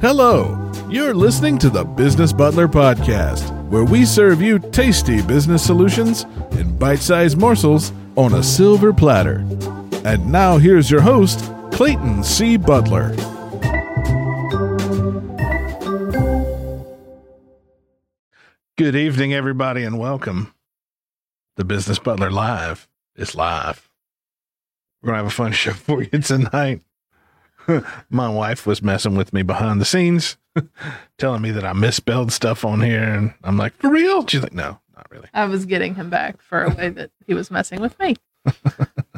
Hello, you're listening to the Business Butler Podcast, where we serve you tasty business solutions in bite sized morsels on a silver platter. And now here's your host, Clayton C. Butler. Good evening, everybody, and welcome. The Business Butler Live is live. We're going to have a fun show for you tonight. My wife was messing with me behind the scenes, telling me that I misspelled stuff on here. And I'm like, for real? She's like, no, not really. I was getting him back for a way that he was messing with me.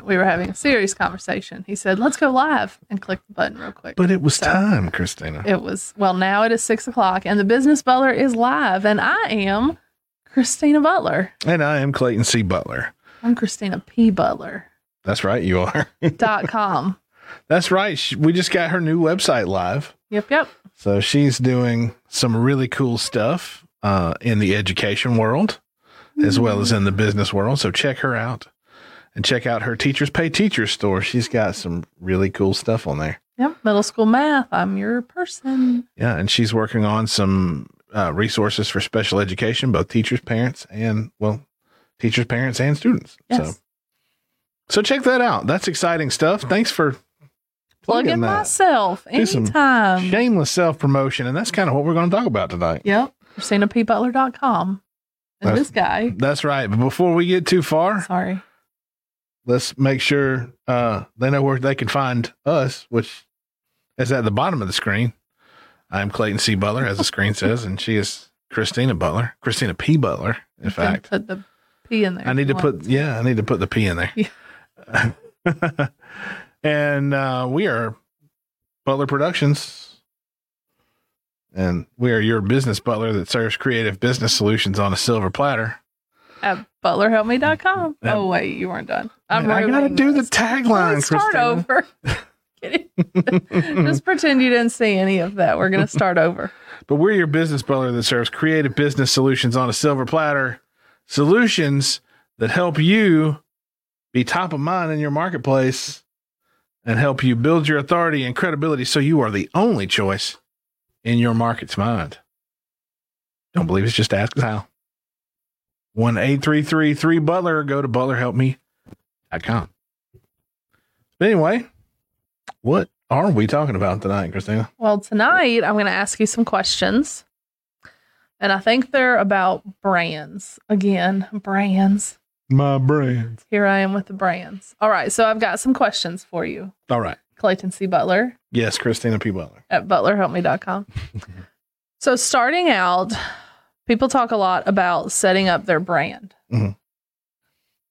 we were having a serious conversation. He said, let's go live and click the button real quick. But it was So- time, Christina. It was, well, now it is six o'clock and the business butler is live and I am Christina Butler. And I am Clayton C. Butler. I'm Christina P. Butler That's right, you are. dot com. That's right. She- We just got her new website live. Yep, yep. So she's doing some really cool stuff uh, in the education world as well as in the business world. So check her out and check out her Teachers Pay Teachers store. She's got some really cool stuff on there. Yep, middle school math. I'm your person. Yeah, and she's working on some uh, resources for special education, both teachers, parents, and well, teachers, parents, and students. So, so check that out. That's exciting stuff. Thanks for Plugging myself anytime. Shameless self promotion, and that's kind of what we're going to talk about tonight. Yep, ChristinaPButler.com. And That's- this guy, That's right. But before we get too far, sorry. let's make sure uh, they know where they can find us, which is at the bottom of the screen. I'm Clayton C. Butler, as the screen says, and she is Christina Butler, Christina P. Butler, in You fact. put the P in there. I need to put yeah, I need to put the P in there. and uh, we are Butler Productions, and we are your business butler that serves creative business solutions on a silver platter. at butlerhelpme.com. At- oh wait, you weren't done. I'm Man, I gotta ruining do the tagline. Let's start over. Just pretend you didn't see any of that. We're gonna start over. But we're your business butler that serves creative business solutions on a silver platter. Solutions that help you be top of mind in your marketplace and help you build your authority and credibility so you are the only choice in your market's mind. Don't believe us? Just ask how. 1 833 Butler go to butlerhelpme.com. But anyway, what are we talking about tonight, Christina? Well, tonight I'm gonna ask you some questions. And I think they're about brands. Again, brands. My brands. Here I am with the brands. All right, so I've got some questions for you. All right. Clayton C. Butler Yes, Christina P. Butler. at butlerhelpme.com. so starting out, people talk a lot about setting up their brand. Mhm.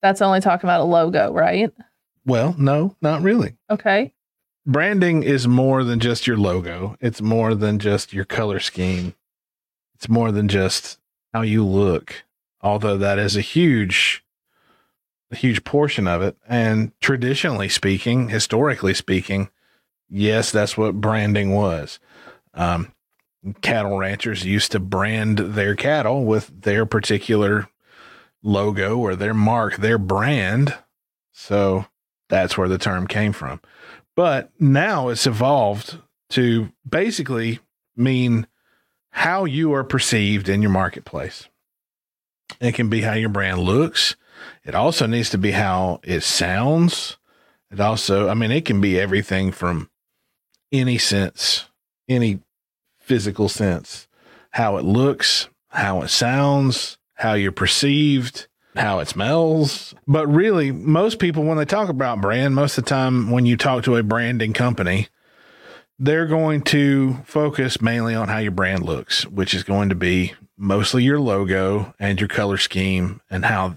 That's only talking about a logo, right? Well, no, not really. Okay. Branding is more than just your logo. It's more than just your color scheme. It's more than just how you look, although that is a huge a huge portion of it. And traditionally speaking, historically speaking, yes, that's what branding was. Um, cattle ranchers used to brand their cattle with their particular logo or their mark, their brand. So that's where the term came from. But now it's evolved to basically mean how you are perceived in your marketplace. It can be how your brand looks. It also needs to be how it sounds. It also, I mean, it can be everything from any sense, any physical sense, how it looks, how it sounds, how you're perceived, how it smells. But really, most people, when they talk about brand, most of the time when you talk to a branding company, they're going to focus mainly on how your brand looks, which is going to be mostly your logo and your color scheme and how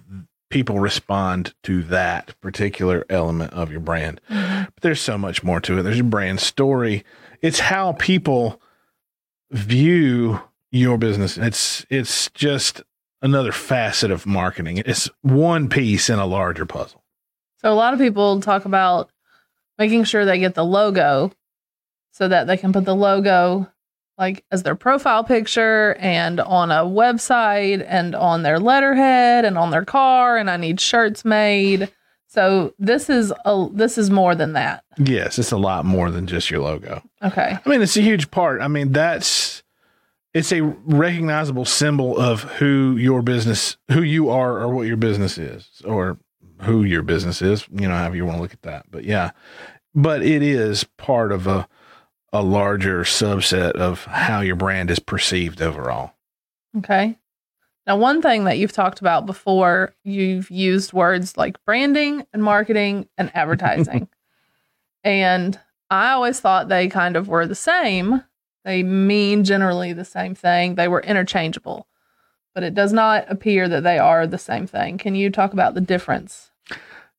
people respond to that particular element of your brand. Mm-hmm. But there's so much more to it. There's your brand story. It's how people view your business. It's it's just another facet of marketing. It's one piece in a larger puzzle. So a lot of people talk about making sure they get the logo so that they can put the logo like as their profile picture and on a website and on their letterhead and on their car and I need shirts made So this is a this is more than that. Yes, it's a lot more than just your logo. Okay. I mean, it's a huge part. I mean, that's it's a recognizable symbol of who your business, who you are, or what your business is, or who your business is. You know, however you want to look at that. But yeah, but it is part of a a larger subset of how your brand is perceived overall. Okay. Now, one thing that you've talked about before, you've used words like branding and marketing and advertising. and I always thought they kind of were the same. They mean generally the same thing, they were interchangeable, but it does not appear that they are the same thing. Can you talk about the difference?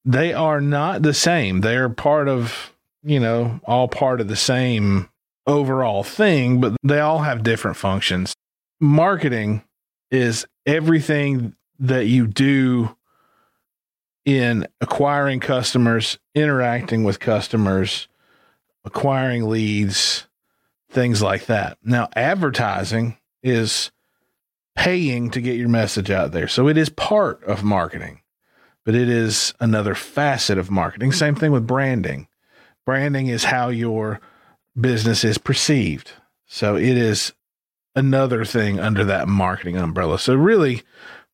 They are not the same. They're part of, you know, all part of the same overall thing, but they all have different functions. Marketing is everything that you do in acquiring customers, interacting with customers, acquiring leads, things like that. Now, advertising is paying to get your message out there. So it is part of marketing, but it is another facet of marketing. Same thing with branding. Branding is how your business is perceived. So it is another thing under that marketing umbrella. So really,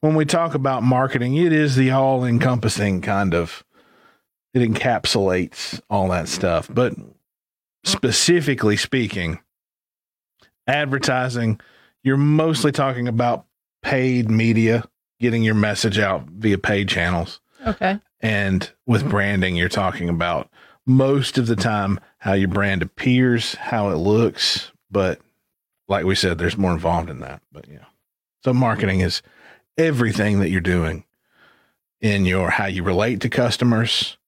when we talk about marketing, it is the all encompassing kind of it encapsulates all that stuff. But specifically speaking, advertising, you're mostly talking about paid media, getting your message out via paid channels. Okay. And with branding, you're talking about most of the time how your brand appears, how it looks, but like we said, there's more involved in that. But yeah. So marketing is everything that you're doing in your how you relate to customers,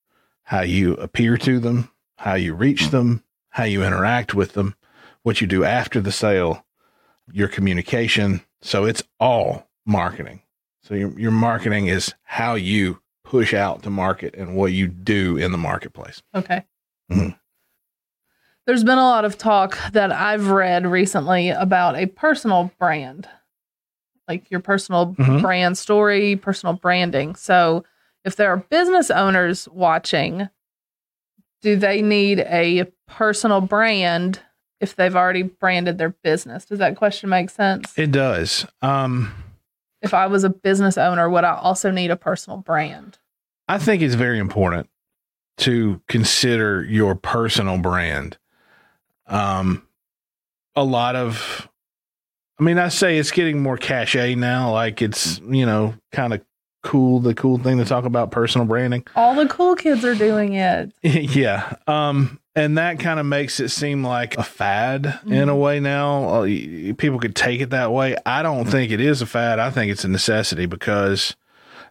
how you appear to them, how you reach them, how you interact with them, what you do after the sale, your communication. So it's all marketing. So your your marketing is how you push out to market and what you do in the marketplace. Okay. Mhm. There's been a lot of talk that I've read recently about a personal brand, like your personal Mhm. brand story, personal branding. So, if there are business owners watching, do they need a personal brand if they've already branded their business? Does that question make sense? It does. Um if I was a business owner, would I also need a personal brand? I think it's very important to consider your personal brand. Um, a lot of, I mean, I say it's getting more cachet now. Like it's, you know, kind of cool, the cool thing to talk about personal branding. All the cool kids are doing it. yeah. Um, and that kind of makes it seem like a fad in a Mhm. way now. Uh, People could take it that way. I don't think it is a fad. I think it's a necessity because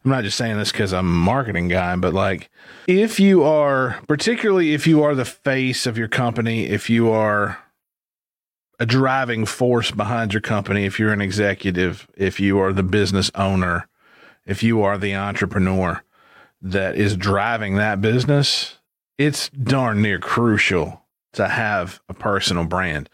I'm not just saying this because I'm a marketing guy, but like if you are, particularly if you are the face of your company, if you are a driving force behind your company, if you're an executive, if you are the business owner, if you are the entrepreneur that is driving that business, it's darn near crucial to have a personal brand.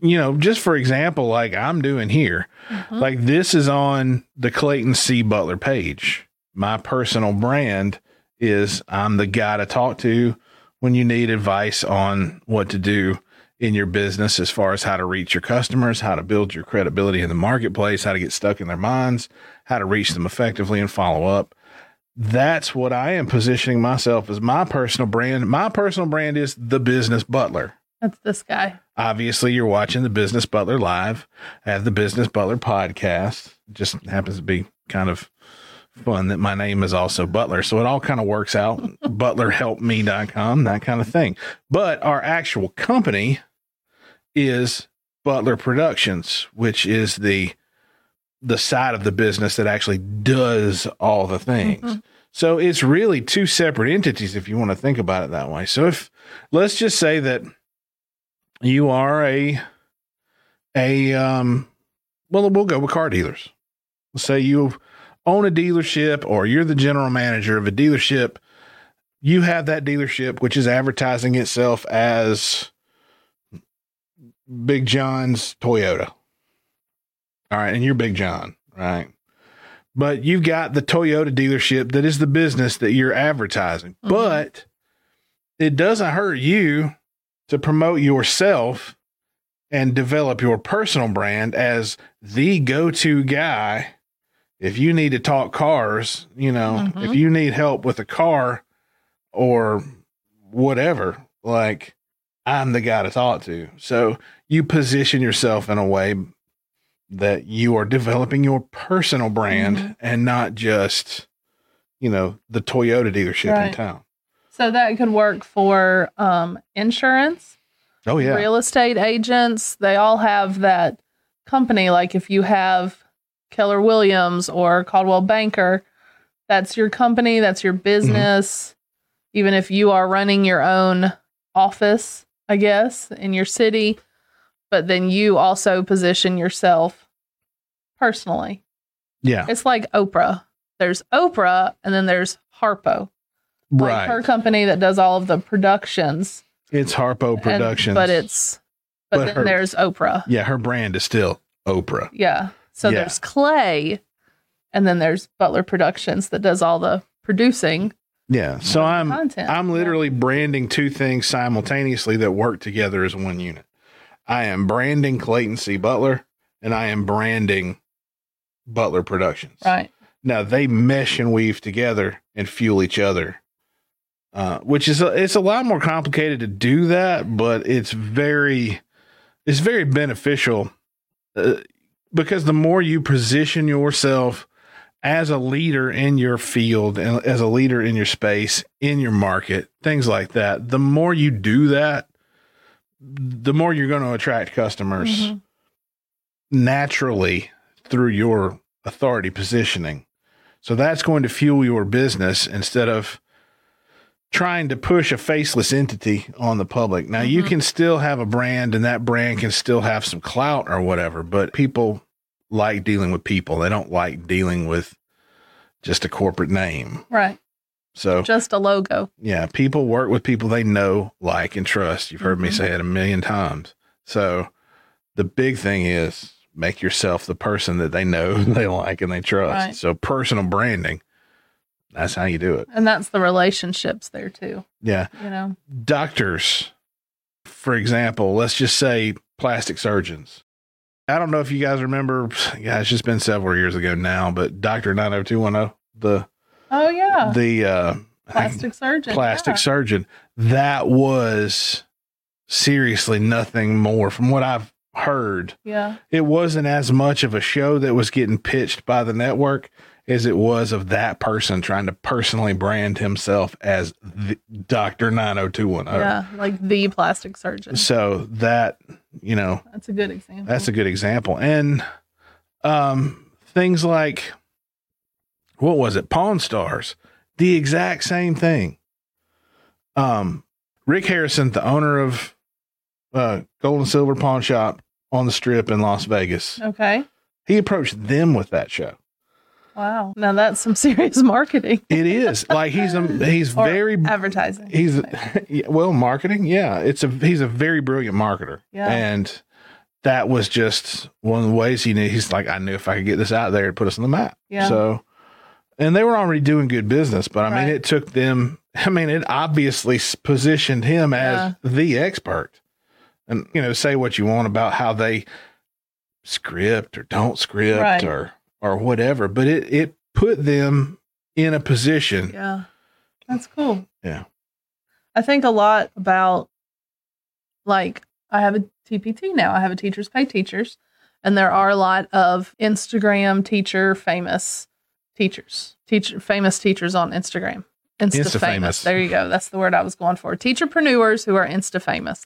You know, just for example, like I'm doing here, Mhm. like this is on the Clayton C. Butler page. My personal brand is I'm the guy to talk to when you need advice on what to do in your business as far as how to reach your customers, how to build your credibility in the marketplace, how to get stuck in their minds, how to reach them effectively and follow up. That's what I am positioning myself as my personal brand. My personal brand is the business butler. That's this guy. Obviously, you're watching the Business Butler live. I have the Business Butler podcast. It just happens to be kind of fun that my name is also Butler. So it all kind of works out. ButlerHelpMe.com, that kind of thing. But our actual company is Butler Productions, which is the the side of the business that actually does all the things. Mhm. So it's really two separate entities if you want to think about it that way. So if let's just say that you are a a um well we'll go with car dealers. Let's say you own a dealership or you're the general manager of a dealership. You have that dealership which is advertising itself as Big John's Toyota. All right, and you're Big John, right? But you've got the Toyota dealership that is the business that you're advertising. Mhm. But it doesn't hurt you to promote yourself and develop your personal brand as the go to guy. If you need to talk cars, you know, Mhm. if you need help with a car or whatever, like I'm the guy to talk to. So you position yourself in a way that you are developing your personal brand Mhm. and not just, you know, the Toyota dealership in town. So that could work for um, insurance, Oh yeah. real estate agents. They all have that company. Like if you have Keller Williams or Coldwell Banker, that's your company, that's your business. Even if you are running your own office, I guess, in your city, but then you also position yourself personally. Yeah. It's like Oprah. There's Oprah and then there's Harpo. Like right. her company that does all of the productions. it's Harpo and- Productions. but it's but, But then her- there's Oprah. yeah, her brand is still Oprah. Yeah. So Yeah. there's Clay and then there's Butler Productions that does all the producing. Yeah. So I'm content. I'm Yeah. literally branding two things simultaneously that work together as one unit. I am branding Clayton C. Butler and I am branding Butler Productions. right. Now they mesh and weave together and fuel each other. Uh, which is a, it's a lot more complicated to do that, but it's very it's very beneficial uh, because the more you position yourself as a leader in your field and as a leader in your space, in your market, things like that, the more you do that, the more you're going to attract customers Mhm. naturally through your authority positioning. So that's going to fuel your business instead of trying to push a faceless entity on the public. Now, you Mhm. can still have a brand and that brand can still have some clout or whatever, but people like dealing with people. They don't like dealing with just a corporate name. Right. So, Just a logo. yeah, people work with people they know, like, and trust. You've heard me Mhm. say it a million times. So, the big thing is make yourself the person that they know, they like, and they trust. Right. So, personal branding, that's how you do it. And that's the relationships there too. Yeah. You know? Doctors, for example, let's just say plastic surgeons. I don't know if you guys remember, yeah, it's just been several years ago now, but Dr. 90210, the, Oh yeah. the, uh, plastic surgeon. plastic yeah. surgeon. That was seriously nothing more from what I've heard. Yeah. It wasn't as much of a show that was getting pitched by the network as it was of that person trying to personally brand himself as Dr. 90210. Yeah. Like the plastic surgeon. So that, you know, That's a good example. that's a good example. And um things like what was it? Pawn Stars. The exact same thing. Um Rick Harrison, the owner of uh Gold and Silver Pawn Shop on the strip in Las Vegas, okay. he approached them with that show. Wow. Now that's some serious marketing. It is like he's a he's Or very advertising. he's yeah, well marketing yeah it's a he's a very brilliant marketer Yeah. and that was just one of the ways he knew he's like i knew if i could get this out there it'd put us on the map Yeah. so and they were already doing good business but i mean Right. it took them i mean it obviously positioned him as the expert and you know say what you want about how they script or don't script Right. or or whatever but it it put them in a position Yeah. That's cool. Yeah. I think a lot about like I have a TPT now. I have a teachers pay teachers and there are a lot of Instagram teacher famous teachers. Teacher famous teachers on Instagram. Insta famous. There you go. That's the word I was going for. Teacherpreneurs who are Insta famous.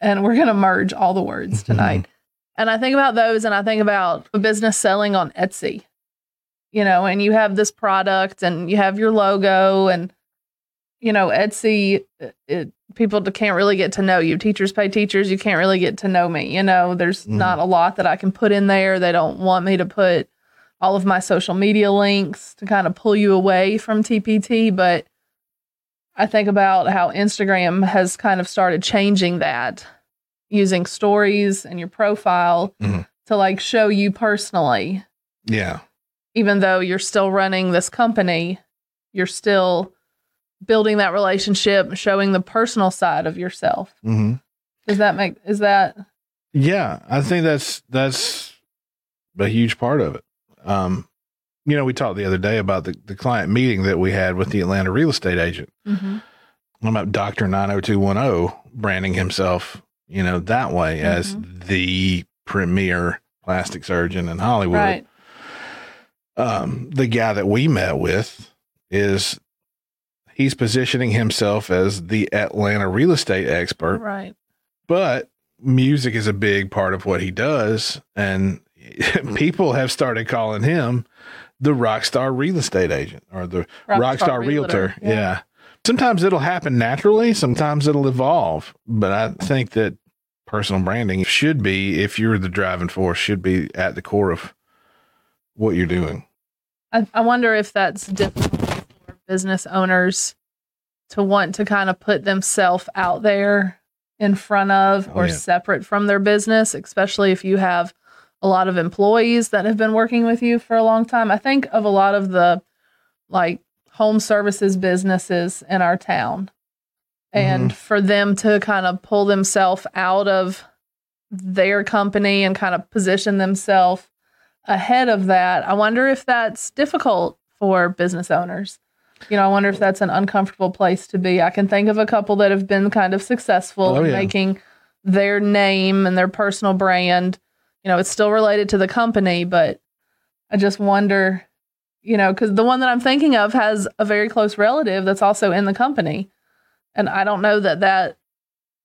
And we're going to merge all the words tonight. And I think about those and I think about a business selling on Etsy. You know, and you have this product and you have your logo and you know, Etsy, it, it, people can't really get to know you. Teachers pay teachers. You can't really get to know me. You know, there's Mhm. not a lot that I can put in there. They don't want me to put all of my social media links to kind of pull you away from TPT. But I think about how Instagram has kind of started changing that using stories and your profile Mhm. to like show you personally yeah even though you're still running this company, you're still building that relationship, showing the personal side of yourself. hmm Does that make is that Yeah, I think that's that's a huge part of it. Um, you know, we talked the other day about the, the client meeting that we had with the Atlanta real estate agent. About Nine Hundred Two One Zero branding himself, you know, that way as the premier plastic surgeon in Hollywood. right? Um, the guy that we met with is he's positioning himself as the Atlanta real estate expert Right. but music is a big part of what he does and people have started calling him the rock star real estate agent or the rock, star realtor, Yeah. sometimes it'll happen naturally sometimes it'll evolve but i think that personal branding should be if you're the driving force should be at the core of what you're doing I, I wonder if that's difficult for business owners to want to kind of put themselves out there in front of Oh, or yeah. separate from their business, especially if you have a lot of employees that have been working with you for a long time. I think of a lot of the like home services businesses in our town. And mm-hmm. for them to kind of pull themselves out of their company and kind of position themselves ahead of that, I wonder if that's difficult for business owners. You know, I wonder if that's an uncomfortable place to be. I can think of a couple that have been kind of successful Oh, in yeah. making their name and their personal brand. You know, it's still related to the company, but I just wonder, you know, because the one that I'm thinking of has a very close relative that's also in the company. And I don't know that that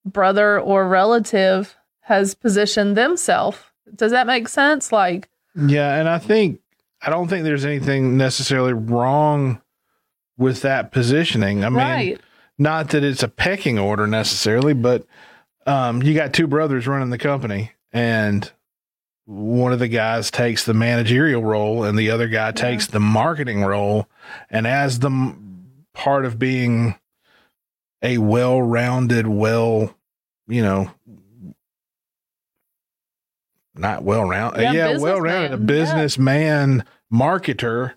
brother or relative has positioned themselves. Does that make sense? Like, Yeah, and I think I don't think there's anything necessarily wrong with that positioning. I mean, right. not that it's a pecking order necessarily, but um, you got two brothers running the company, and one of the guys takes the managerial role, and the other guy takes the marketing role. And as the part of being a well-rounded, well, you know, not well-rounded, Yeah, yeah, well-rounded, a businessman. businessman marketer.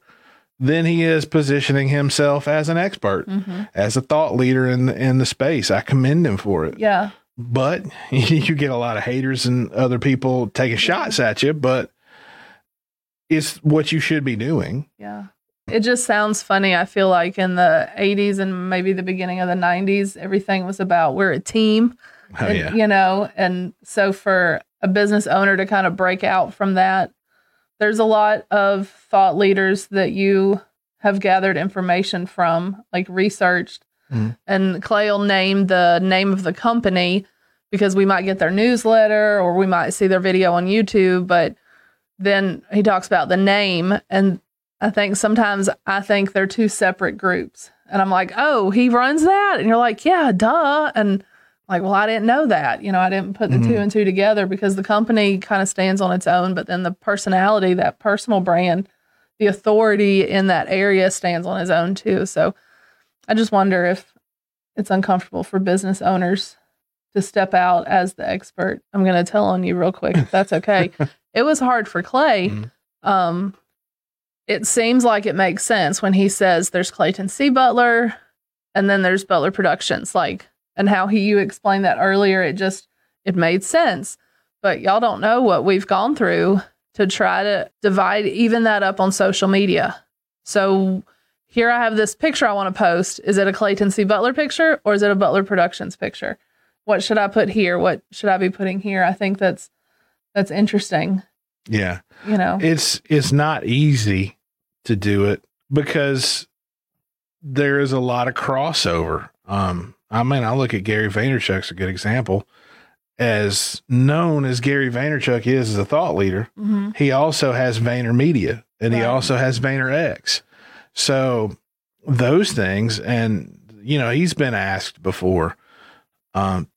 Then he is positioning himself as an expert hmm as a thought leader in the, in the space. I commend him for it. Yeah. But you get a lot of haters and other people taking shots at you, but it's what you should be doing. Yeah. It just sounds funny. I feel like in the 80s and maybe the beginning of the 90s, everything was about we're a team. Oh and, yeah. You know, and so for a business owner to kind of break out from that, there's a lot of thought leaders that you have gathered information from, like researched. Mhm. And Clay will name the name of the company because we might get their newsletter or we might see their video on YouTube. But then he talks about the name. And I think sometimes I think they're two separate groups. And I'm like, oh, he runs that? And you're like, yeah, duh. And like, well, I didn't know that. You know, I didn't put the two Mhm. and two together because the company kind of stands on its own, but then the personality, that personal brand, the authority in that area stands on its own too. So I just wonder if it's uncomfortable for business owners to step out as the expert. I'm going to tell on you real quick if that's okay. it was hard for Clay. Mhm. Um, it seems like it makes sense when he says there's Clayton C. Butler and then there's Butler Productions. Like, and how he you explained that earlier, it just it made sense. But y'all don't know what we've gone through to try to divide even that up on social media. So here I have this picture I want to post. Is it a Clayton C. Butler picture or is it a Butler Productions picture? What should I put here? What should I be putting here? I think that's that's interesting. Yeah. You know, It's it's not easy to do it because there is a lot of crossover. Um, I mean, I look at Gary Vaynerchuk's a good example. As known as Gary Vaynerchuk is as a thought leader, Mhm. he also has VaynerMedia and he also has VaynerX. So those things, and you know, he's been asked before, um,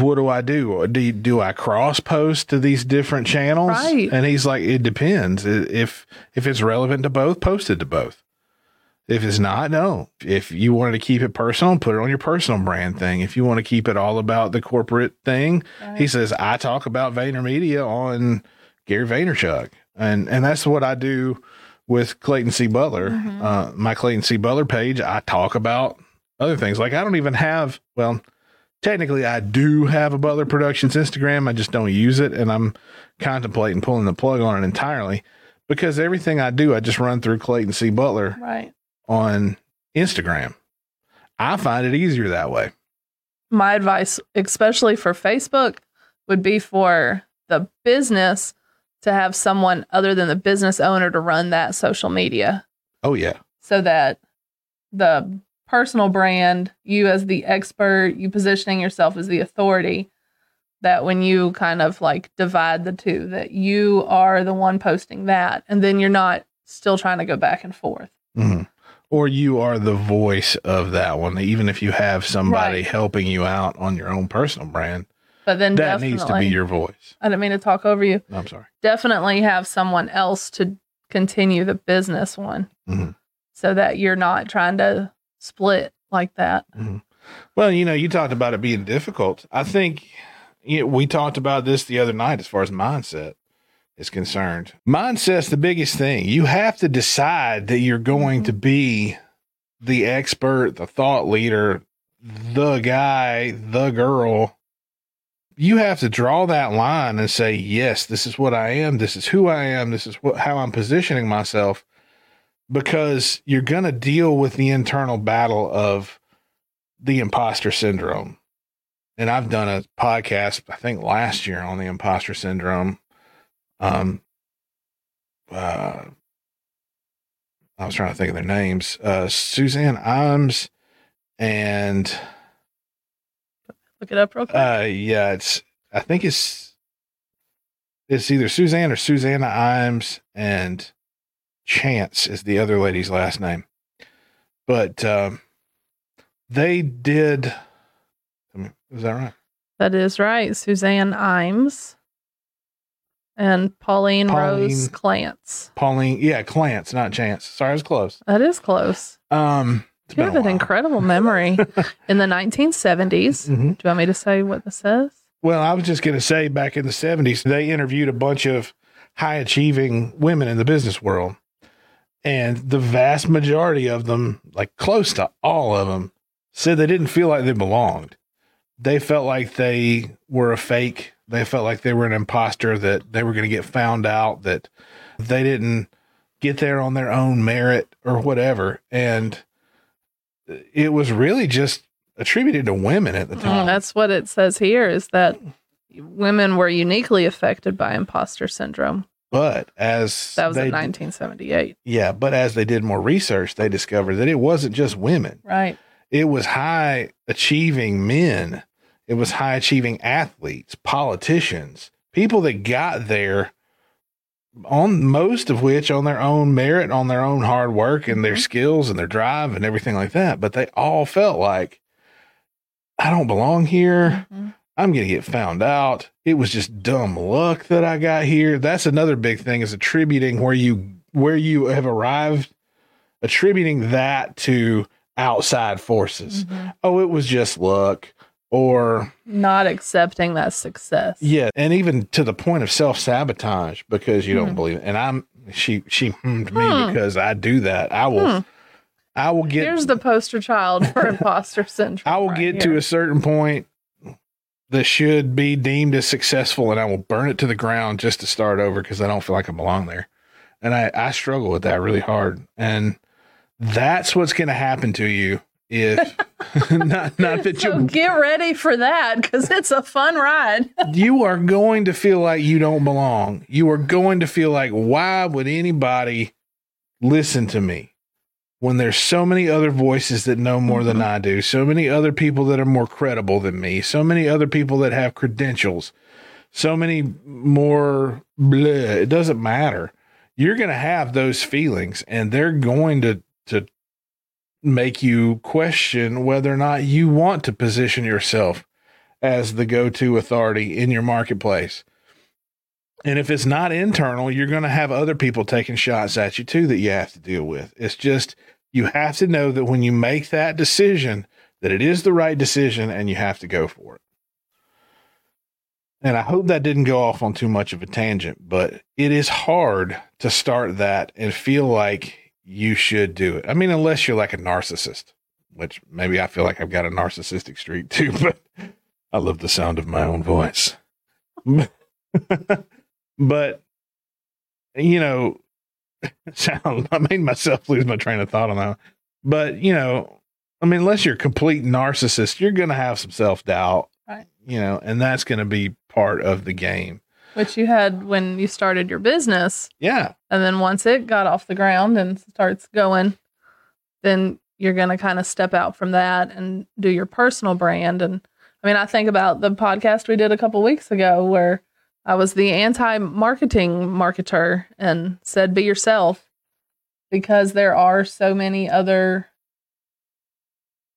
what do I do? Do you, do I cross post to these different channels? Right. And he's like, it depends. If if it's relevant to both, post it to both. If it's not, no. If you wanted to keep it personal, put it on your personal brand thing. If you want to keep it all about the corporate thing, he says, I talk about VaynerMedia on Gary Vaynerchuk. And and that's what I do with Clayton C. Butler, Mhm. uh, my Clayton C. Butler page, I talk about other things. Like I don't even have, well, technically I do have a Butler Productions Instagram. I just don't use it. And I'm contemplating pulling the plug on it entirely because everything I do, I just run through Clayton C. Butler Right. on Instagram. I find it easier that way. My advice, especially for Facebook, would be for the business to have someone other than the business owner to run that social media Oh, yeah. so that the personal brand, you as the expert, you positioning yourself as the authority, that when you kind of like divide the two, that you are the one posting that, and then you're not still trying to go back and forth. Mhm. Or you are the voice of that one, even if you have somebody Right. helping you out on your own personal brand. But then That needs to be your voice. I didn't mean to talk over you. I'm sorry. Definitely have someone else to continue the business one, Mhm. so that you're not trying to split like that. Mm-hmm. Well, you know, you talked about it being difficult. I think you know, we talked about this the other night as far as mindset is concerned. Mindset's the biggest thing. You have to decide that you're going mm-hmm. to be the expert, the thought leader, the guy, the girl. You have to draw that line and say, yes, this is what I am. This is who I am. This is what, how I'm positioning myself because you're going to deal with the internal battle of the imposter syndrome. And I've done a podcast, I think last year on the imposter syndrome. Um, uh, I was trying to think of their names. Uh, Suzanne Imes and Look it up real quick. uh, yeah, it's I think it's it's either Suzanne or Susanna Imes and Chance is the other lady's last name. But um, they did. Is that right? That is right. Suzanne Imes and Pauline, Rose Pauline. Clance. Pauline, yeah, Clance, not Chance. Sorry, I was close. That is close. Um, You have an incredible memory. In the 1970s, do Mhm. you want me to say what this says? Well, I was just going to say back in the 70s, they interviewed a bunch of high achieving women in the business world. And the vast majority of them, like close to all of them, said they didn't feel like they belonged. They felt like they were a fake. They felt like they were an imposter, that they were going to get found out, that they didn't get there on their own merit or whatever. And it was really just attributed to women at the Mm, time. that's what it says here is that women were uniquely affected by imposter syndrome. But as That was they, in 1978. yeah, but as they did more research, they discovered that it wasn't just women. Right. It was high achieving men. It was high achieving athletes, politicians, people that got there on most of which on their own merit, on their own hard work and their Mhm. skills and their drive and everything like that. But they all felt like, I don't belong here. Mhm. I'm going to get found out. It was just dumb luck that I got here. That's another big thing is attributing where you where you have arrived, attributing that to outside forces. Mhm. Oh, it was just luck or Not accepting that success. yeah, and even to the point of self-sabotage because you don't Hmm. believe it. And I'm she she hummed me Hmm. because I do that. I will Hmm. I will get Here's the poster child for imposter syndrome. I will right get to a certain point that should be deemed as successful and I will burn it to the ground just to start over because I don't feel like I belong there. And I, I struggle with that really hard. And that's what's going to happen to you if not, not that So you, get ready for that because it's a fun ride. you are going to feel like you don't belong. You are going to feel like, why would anybody listen to me? When there's so many other voices that know more than I do, so many other people that are more credible than me, so many other people that have credentials, so many more blah, it doesn't matter. You're going to have those feelings and they're going to to make you question whether or not you want to position yourself as the go-to authority in your marketplace. And if it's not internal, you're going to have other people taking shots at you too that you have to deal with. It's just you have to know that when you make that decision that it is the right decision and you have to go for it. and I hope that didn't go off on too much of a tangent, but it is hard to start that and feel like you should do it. I mean, unless you're like a narcissist, which maybe I feel like I've got a narcissistic streak too, but I love the sound of my own voice. but, you know, I made myself lose my train of thought on that. But, you know, I mean, unless you're a complete narcissist, you're going to have some self doubt. Right. You know, and that's going to be part of the game. Which you had when you started your business. Yeah. And then once it got off the ground and starts going, then you're going to kind of step out from that and do your personal brand. And I mean, I think about the podcast we did a couple weeks ago where I was the anti marketing marketer and said, be yourself because there are so many other,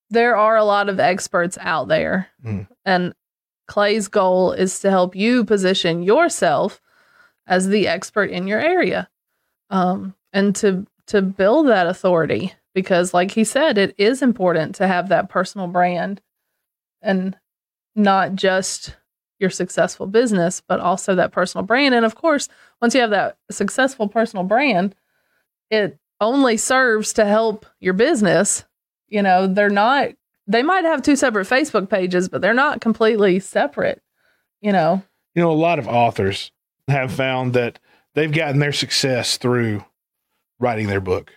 there are a lot of experts out there. Mm. And Clay's goal is to help you position yourself as the expert in your area um, and to to build that authority because like he said it is important to have that personal brand and not just your successful business but also that personal brand. And of course once you have that successful personal brand it only serves to help your business. You know they're not they might have two separate facebook pages but they're not completely separate you know? You know, a lot of authors have found that they've gotten their success through writing their book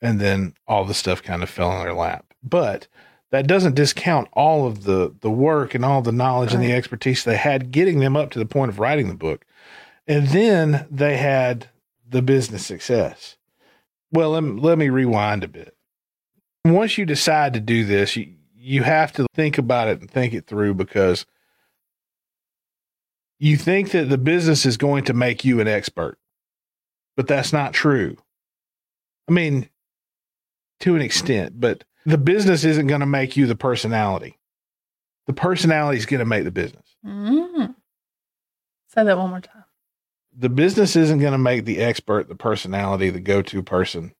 and then all the stuff kind of fell in their lap. But that doesn't discount all of the the work and all the knowledge and the expertise they had getting them up to the point of writing the book. And then they had the business success. Well, let me, let me rewind a bit. Once you decide to do this, you, you have to think about it and think it through because you think that the business is going to make you an expert, but that's not true. I mean, to an extent, but the business isn't going to make you the personality. The personality is going to make the business. mm. say that one more time The business isn't going to make the expert, the personality, the go to person.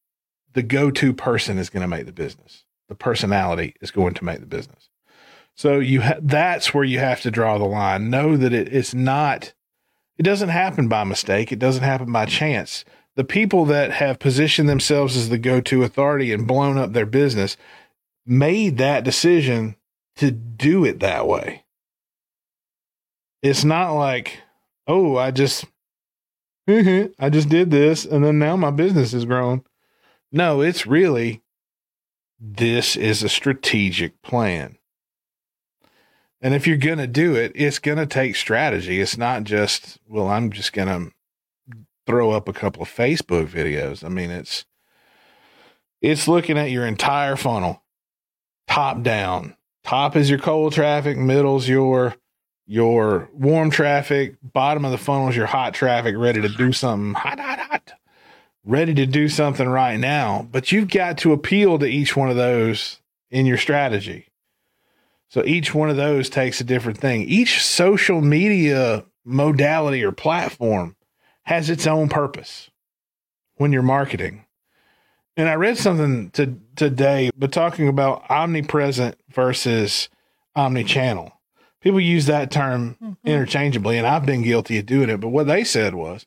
The go to person is going to make the business. The personality is going to make the business. So you ha- that's where you have to draw the line. Know that it, it's not. It doesn't happen by mistake. It doesn't happen by chance. The people that have positioned themselves as the go to authority and blown up their business made that decision to do it that way. It's not like, oh, I just mm-hmm, I just did this and then now my business has grown. No, it's really this is a strategic plan. And if you're going to do it, it's going to take strategy. It's not just, well, I'm just going to throw up a couple of Facebook videos. I mean, it's it's looking at your entire funnel, top down. Top is your cold traffic, middle's your your warm traffic, bottom of the funnel is your hot traffic, ready to do something hot, hot, hot, ready to do something right now. But you've got to appeal to each one of those in your strategy. So each one of those takes a different thing. Each social media modality or platform has its own purpose when you're marketing. And I read something to, today, but talking about omnipresent versus omnichannel. People use that term Mhm. interchangeably, and I've been guilty of doing it. But what they said was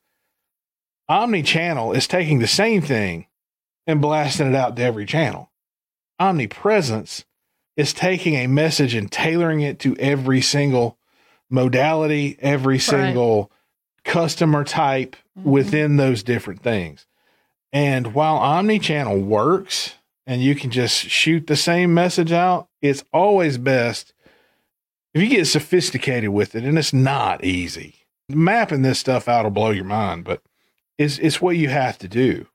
omni-channel is taking the same thing and blasting it out to every channel. Omnipresence is taking a message and tailoring it to every single modality, every single customer type Mhm. within those different things. And while omni-channel works and you can just shoot the same message out, it's always best if you get sophisticated with it, and it's not easy. Mapping this stuff out will blow your mind, but it's it's what you have to do.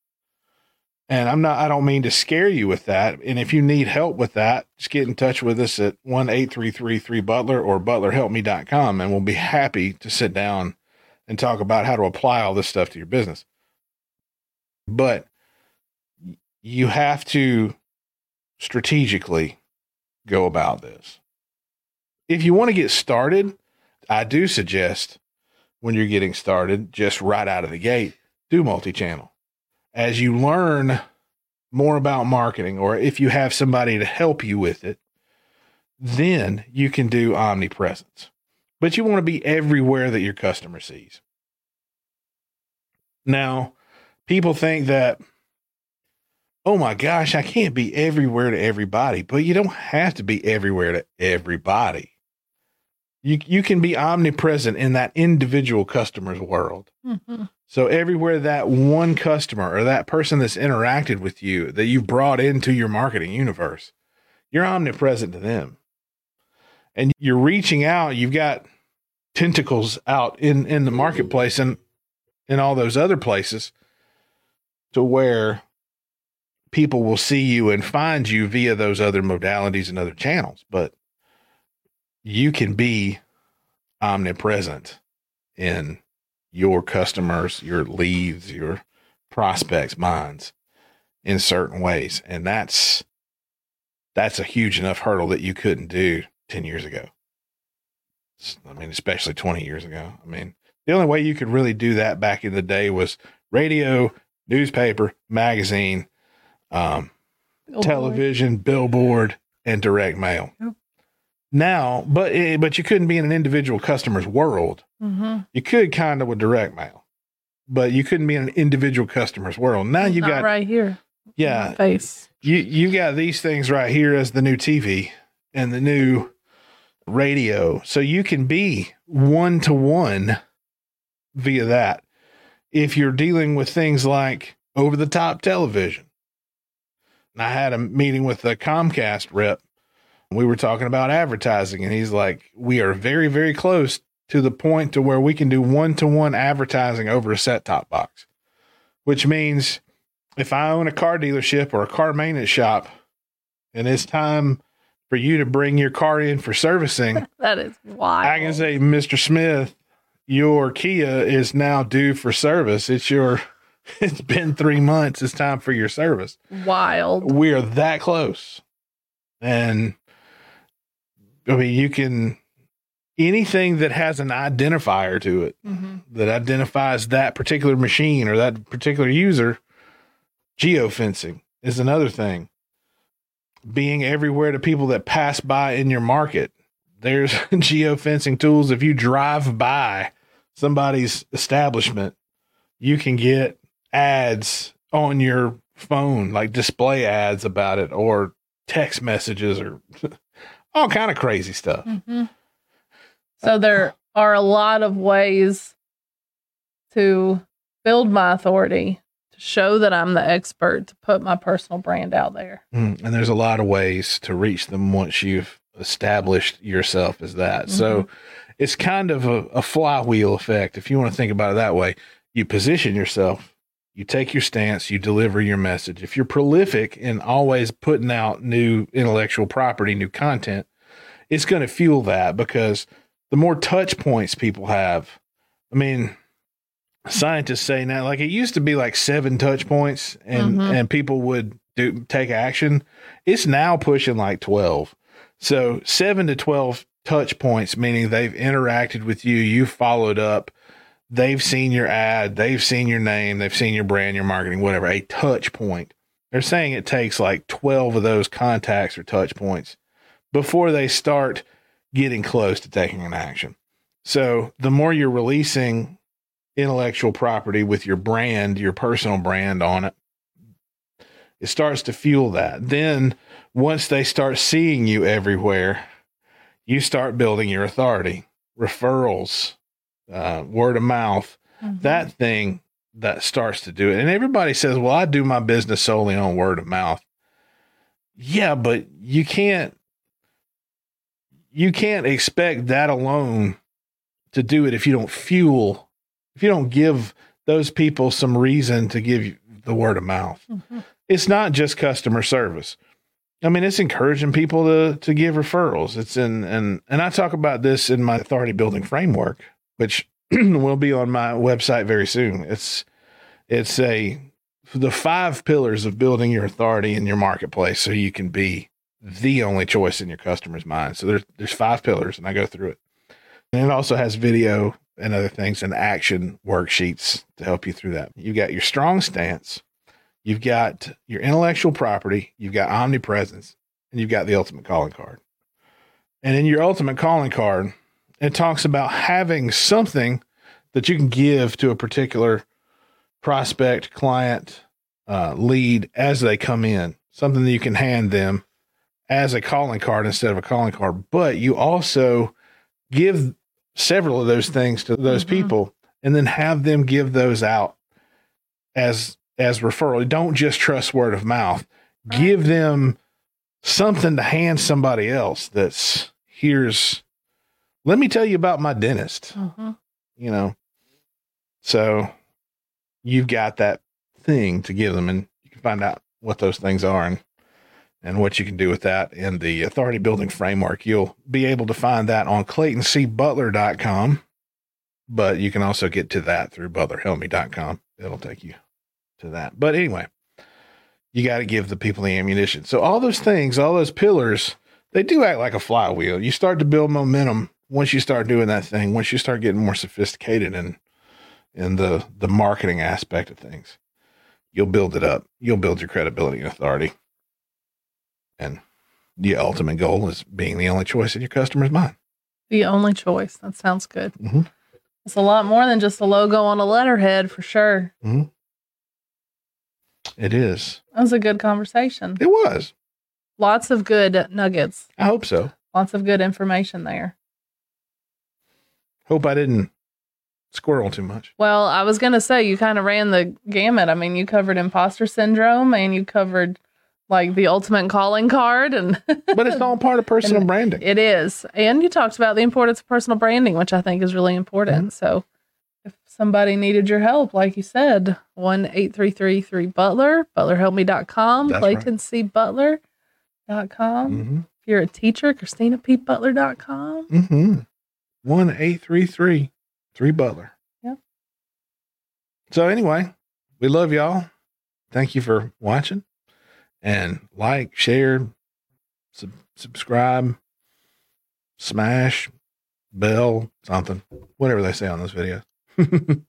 And I'm not I don't mean to scare you with that. And if you need help with that, just get in touch with us at 1-8333 Butler or butlerhelpme.com and we'll be happy to sit down and talk about how to apply all this stuff to your business. But you have to strategically go about this if you want to get started, I do suggest when you're getting started, just right out of the gate, do multi channel. As you learn more about marketing, or if you have somebody to help you with it, then you can do omnipresence. But you want to be everywhere that your customer sees. Now, people think that, oh my gosh, I can't be everywhere to everybody, but you don't have to be everywhere to everybody. You, you can be omnipresent in that individual customer's world. Mm-hmm. So everywhere that one customer or that person that's interacted with you that you've brought into your marketing universe, you're omnipresent to them. And you're reaching out, you've got tentacles out in in the marketplace and in all those other places to where people will see you and find you via those other modalities and other channels, but you can be omnipresent in your customers, your leads, your prospects' minds in certain ways. And that's that's a huge enough hurdle that you couldn't do 10 years ago. I mean, especially 20 years ago. I mean, the only way you could really do that back in the day was radio, newspaper, magazine, um, Billboard. television, billboard, and direct mail. Yep. Now, but eh, but you couldn't be in an individual customer's world. Mhm. You could kind of with direct mail, but you couldn't be in an individual customer's world. Now you got right here. yeah, Face. you you got these things right here as the new TV and the new radio, so you can be one to one via that. If you're dealing with things like over the top television, and I had a meeting with the Comcast rep. We were talking about advertising, and he's like, "We are very, very close to the point to where we can do one to one advertising over a set top box, which means if I own a car dealership or a car maintenance shop, and it's time for you to bring your car in for servicing, That is wild. I can say, Mr. Smith, your Kia is now due for service. It's your, it's been three months. It's time for your service. wild. We are that close. And I mean, you can, anything that has an identifier to it hmm that identifies that particular machine or that particular user, geofencing is another thing. Being everywhere to people that pass by in your market. There's geofencing tools. If you drive by somebody's establishment, you can get ads on your phone, like display ads about it or text messages or all kind of crazy stuff. hmm So there are a lot of ways to build my authority, show that I'm the expert, to put my personal brand out there. Mm, and there's a lot of ways to reach them once you've established yourself as that. So it's kind of a, a flywheel effect. If you want to think about it that way, you position yourself, you take your stance, you deliver your message. If you're prolific in always putting out new intellectual property, new content, it's going to fuel that because the more touch points people have, I mean, scientists say now, like it used to be like seven touch points and, Mhm. and people would do take action. It's now pushing like 12. So seven to 12 touch points, meaning they've interacted with you, you followed up, they've seen your ad, they've seen your name, they've seen your brand, your marketing, whatever, a touch point. They're saying it takes like 12 of those contacts or touch points before they start getting close to taking an action. So the more you're releasing intellectual property with your brand, your personal brand on it, it starts to fuel that. Then once they start seeing you everywhere, you start building your authority, referrals, uh, word of mouth, Mhm. that thing that starts to do it. And everybody says, well, I do my business solely on word of mouth. Yeah, but you can't you can't expect that alone to do it if you don't fuel if you don't give those people some reason to give you the word of mouth Mhm. it's not just customer service. I mean, it's encouraging people to to give referrals. It's in and and I talk about this in my authority building framework, which will be on my website very soon. It's it's a the five pillars of building your authority in your marketplace so you can be the only choice in your customer's mind. So there's there's five pillars and I go through it. And it also has video and other things and action worksheets to help you through that. You've got your strong stance, you've got your intellectual property, you've got omnipresence, and you've got the ultimate calling card. And in your ultimate calling card, it talks about having something that you can give to a particular prospect, client, uh, lead as they come in, something that you can hand them as a calling card instead of a calling card. But you also give several of those things to those Mhm. people and then have them give those out as as referral. Don't just trust word of mouth. Right. Give them something to hand somebody else that's here's let me tell you about my dentist Mhm. you know. So you've got that thing to give them, and you can find out what those things are and and what you can do with that in the authority building framework. You'll be able to find that on claytoncbutler.com, but you can also get to that through butlerhelpme.com. It'll take you to that. But anyway, you got to give the people the ammunition. So all those things, all those pillars, they do act like a flywheel. You start to build momentum once you start doing that thing, once you start getting more sophisticated in in the the marketing aspect of things, you'll build it up. You'll build your credibility and authority. And the ultimate goal is being the only choice in your customer's mind. The only choice. That sounds good. Mhm. It's a lot more than just a logo on a letterhead for sure. It is. That was a good conversation. It was. Lots of good nuggets. I hope so. Lots of good information there. Hope I didn't squirrel too much. Well, I was going to say you kind of ran the gamut. I mean, you covered imposter syndrome and you covered like the ultimate calling card and But it's all part of personal branding. it is. And you talked about the importance of personal branding, which I think is really important. So if somebody needed your help, like you said, 1 833 Butler, butlerhelpme.com, That's right. Clayton C. Butler.com. Mm-hmm. If you're a teacher, ChristinaPButler.com. Mm-hmm. One eight three three three Butler. Yep. So anyway, we love y'all. Thank you for watching, and like, share, sub- subscribe, smash, bell, something, whatever they say on those videos.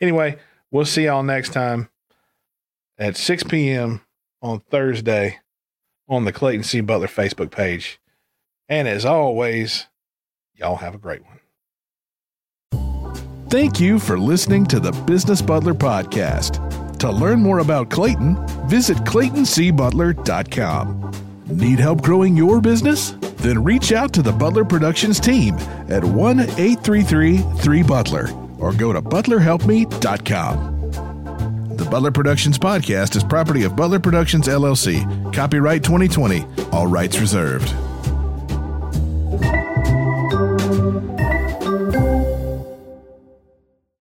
anyway, we'll see y'all next time at 6 p.m. on Thursday on the Clayton C. Butler Facebook page. And as always, y'all have a great one. Thank you for listening to the Business Butler Podcast. To learn more about Clayton, visit ClaytonCButler.com. Need help growing your business? Then reach out to the Butler Productions team at 1 833 3 Butler or go to ButlerHelpMe.com. The Butler Productions Podcast is property of Butler Productions LLC. Copyright 2020. All rights reserved.